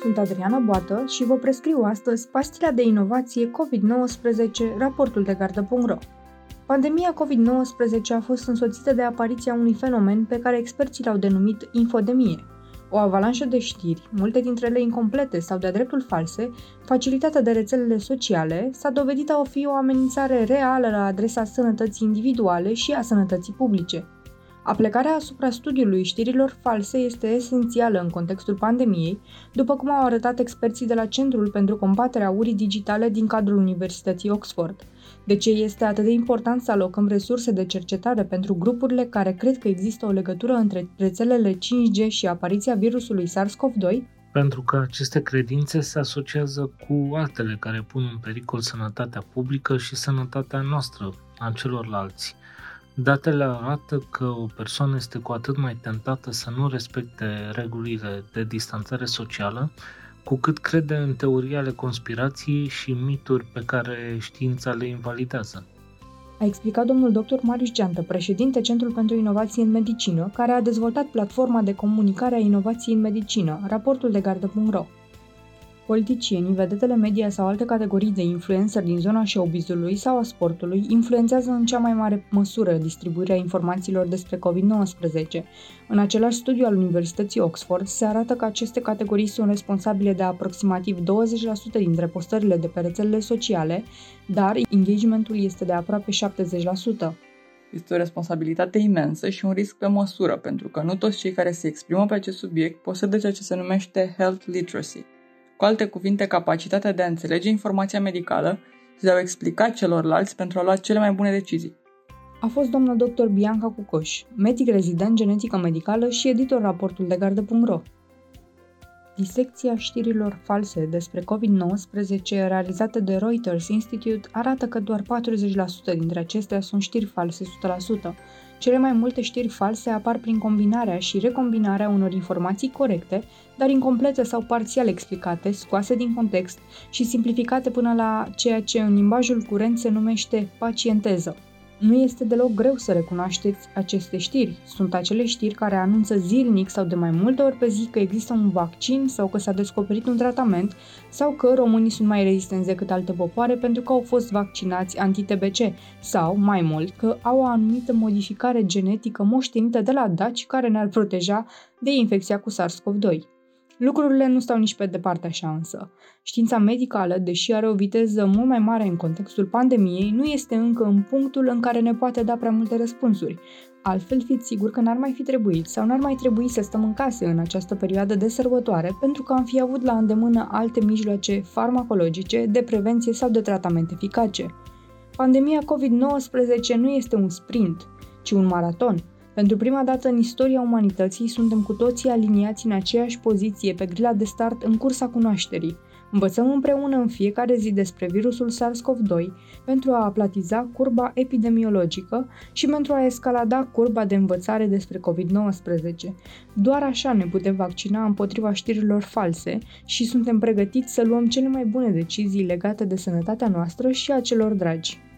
Sunt Adriana Boată și vă prescriu astăzi pastila de inovație COVID-19, raportul de gardă.ro. Pandemia COVID-19 a fost însoțită de apariția unui fenomen pe care experții l-au denumit infodemie, o avalanșă de știri, multe dintre ele incomplete sau de-a dreptul false, facilitată de rețelele sociale, s-a dovedit a fi o amenințare reală la adresa sănătății individuale și a sănătății publice. Aplecarea asupra studiului știrilor false este esențială în contextul pandemiei, după cum au arătat experții de la Centrul pentru combaterea urii digitale din cadrul Universității Oxford. De ce este atât de important să alocăm resurse de cercetare pentru grupurile care cred că există o legătură între rețelele 5G și apariția virusului SARS-CoV-2? Pentru că aceste credințe se asociază cu altele care pun în pericol sănătatea publică și sănătatea noastră, a celorlalți. Datele arată că o persoană este cu atât mai tentată să nu respecte regulile de distanțare socială, cu cât crede în teorii ale conspirației și mituri pe care știința le invalidează. A explicat domnul dr. Marius Geantă, președinte Centrul pentru Inovație în Medicină, care a dezvoltat platforma de comunicare a inovației în medicină, raportul de gardă.ro. Politicienii, vedetele media sau alte categorii de influencer din zona showbizului sau a sportului influențează în cea mai mare măsură distribuirea informațiilor despre COVID-19. În același studiu al Universității Oxford se arată că aceste categorii sunt responsabile de aproximativ 20% dintre postările de pe rețelele sociale, dar engagementul este de aproape 70%. Este o responsabilitate imensă și un risc pe măsură, pentru că nu toți cei care se exprimă pe acest subiect posedă ceea ce se numește health literacy, cu alte cuvinte, capacitatea de a înțelege informația medicală și de a o explica celorlalți pentru a lua cele mai bune decizii. A fost doamna dr. Bianca Cucoș, medic rezident genetică medicală și editor raportul de gardă.ro. Disecția știrilor false despre COVID-19 realizată de Reuters Institute arată că doar 40% dintre acestea sunt știri false 100%. Cele mai multe știri false apar prin combinarea și recombinarea unor informații corecte, dar incomplete sau parțial explicate, scoase din context și simplificate până la ceea ce în limbajul curent se numește pacienteză. Nu este deloc greu să recunoașteți aceste știri. Sunt acele știri care anunță zilnic sau de mai multe ori pe zi că există un vaccin sau că s-a descoperit un tratament sau că românii sunt mai rezistenți decât alte popoare pentru că au fost vaccinați anti-TBC sau, mai mult, că au o anumită modificare genetică moștenită de la daci care ne-ar proteja de infecția cu SARS-CoV-2. Lucrurile nu stau nici pe departe așa însă. Știința medicală, deși are o viteză mult mai mare în contextul pandemiei, nu este încă în punctul în care ne poate da prea multe răspunsuri. Altfel fiți sigur că n-ar mai fi trebuit sau n-ar mai trebui să stăm în case în această perioadă de sărbătoare pentru că am fi avut la îndemână alte mijloace farmacologice de prevenție sau de tratament eficace. Pandemia COVID-19 nu este un sprint, ci un maraton – pentru prima dată în istoria umanității suntem cu toții aliniați în aceeași poziție pe grila de start în cursa cunoașterii. Învățăm împreună în fiecare zi despre virusul SARS-CoV-2 pentru a aplatiza curba epidemiologică și pentru a escalada curba de învățare despre COVID-19. Doar așa ne putem vaccina împotriva știrilor false și suntem pregătiți să luăm cele mai bune decizii legate de sănătatea noastră și a celor dragi.